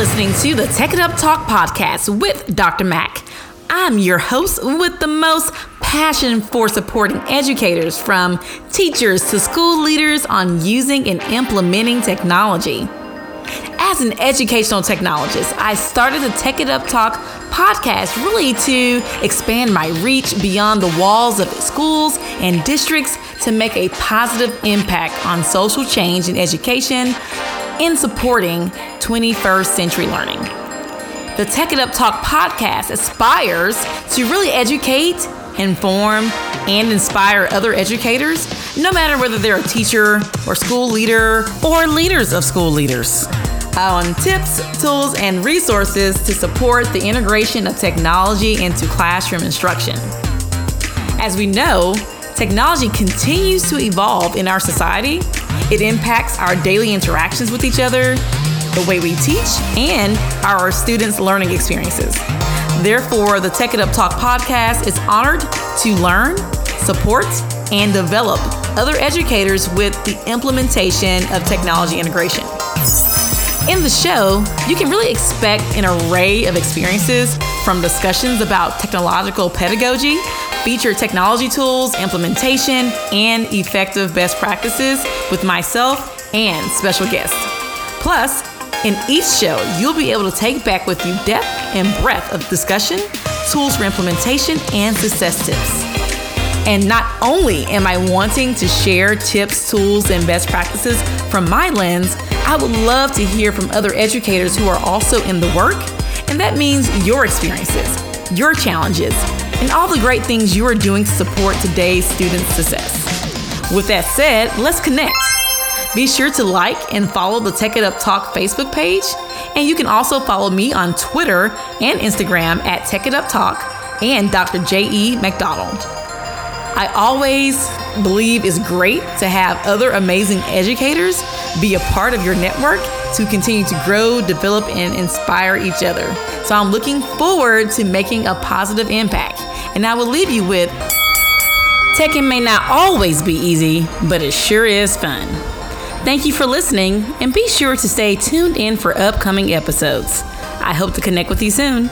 listening to the Tech It Up Talk podcast with Dr. Mac. I'm your host with the most passion for supporting educators from teachers to school leaders on using and implementing technology. As an educational technologist, I started the Tech It Up Talk podcast really to expand my reach beyond the walls of schools and districts to make a positive impact on social change in education in supporting 21st century learning. The Tech It Up Talk podcast aspires to really educate, inform, and inspire other educators, no matter whether they're a teacher or school leader or leaders of school leaders, on tips, tools, and resources to support the integration of technology into classroom instruction. As we know, technology continues to evolve in our society it impacts our daily interactions with each other, the way we teach, and our students' learning experiences. Therefore, the Tech It Up Talk podcast is honored to learn, support, and develop other educators with the implementation of technology integration. In the show, you can really expect an array of experiences from discussions about technological pedagogy feature technology tools, implementation, and effective best practices with myself and special guests. Plus, in each show, you'll be able to take back with you depth and breadth of discussion, tools for implementation, and success tips. And not only am I wanting to share tips, tools, and best practices from my lens, I would love to hear from other educators who are also in the work. And that means your experiences, your challenges, and all the great things you are doing to support today's student success. With that said, let's connect. Be sure to like and follow the Tech It Up Talk Facebook page, and you can also follow me on Twitter and Instagram at Tech It Up Talk and Dr. J.E. McDonald. I always believe it's great to have other amazing educators be a part of your network to continue to grow, develop, and inspire each other. So I'm looking forward to making a positive impact. And I will leave you with Teching may not always be easy, but it sure is fun. Thank you for listening, and be sure to stay tuned in for upcoming episodes. I hope to connect with you soon.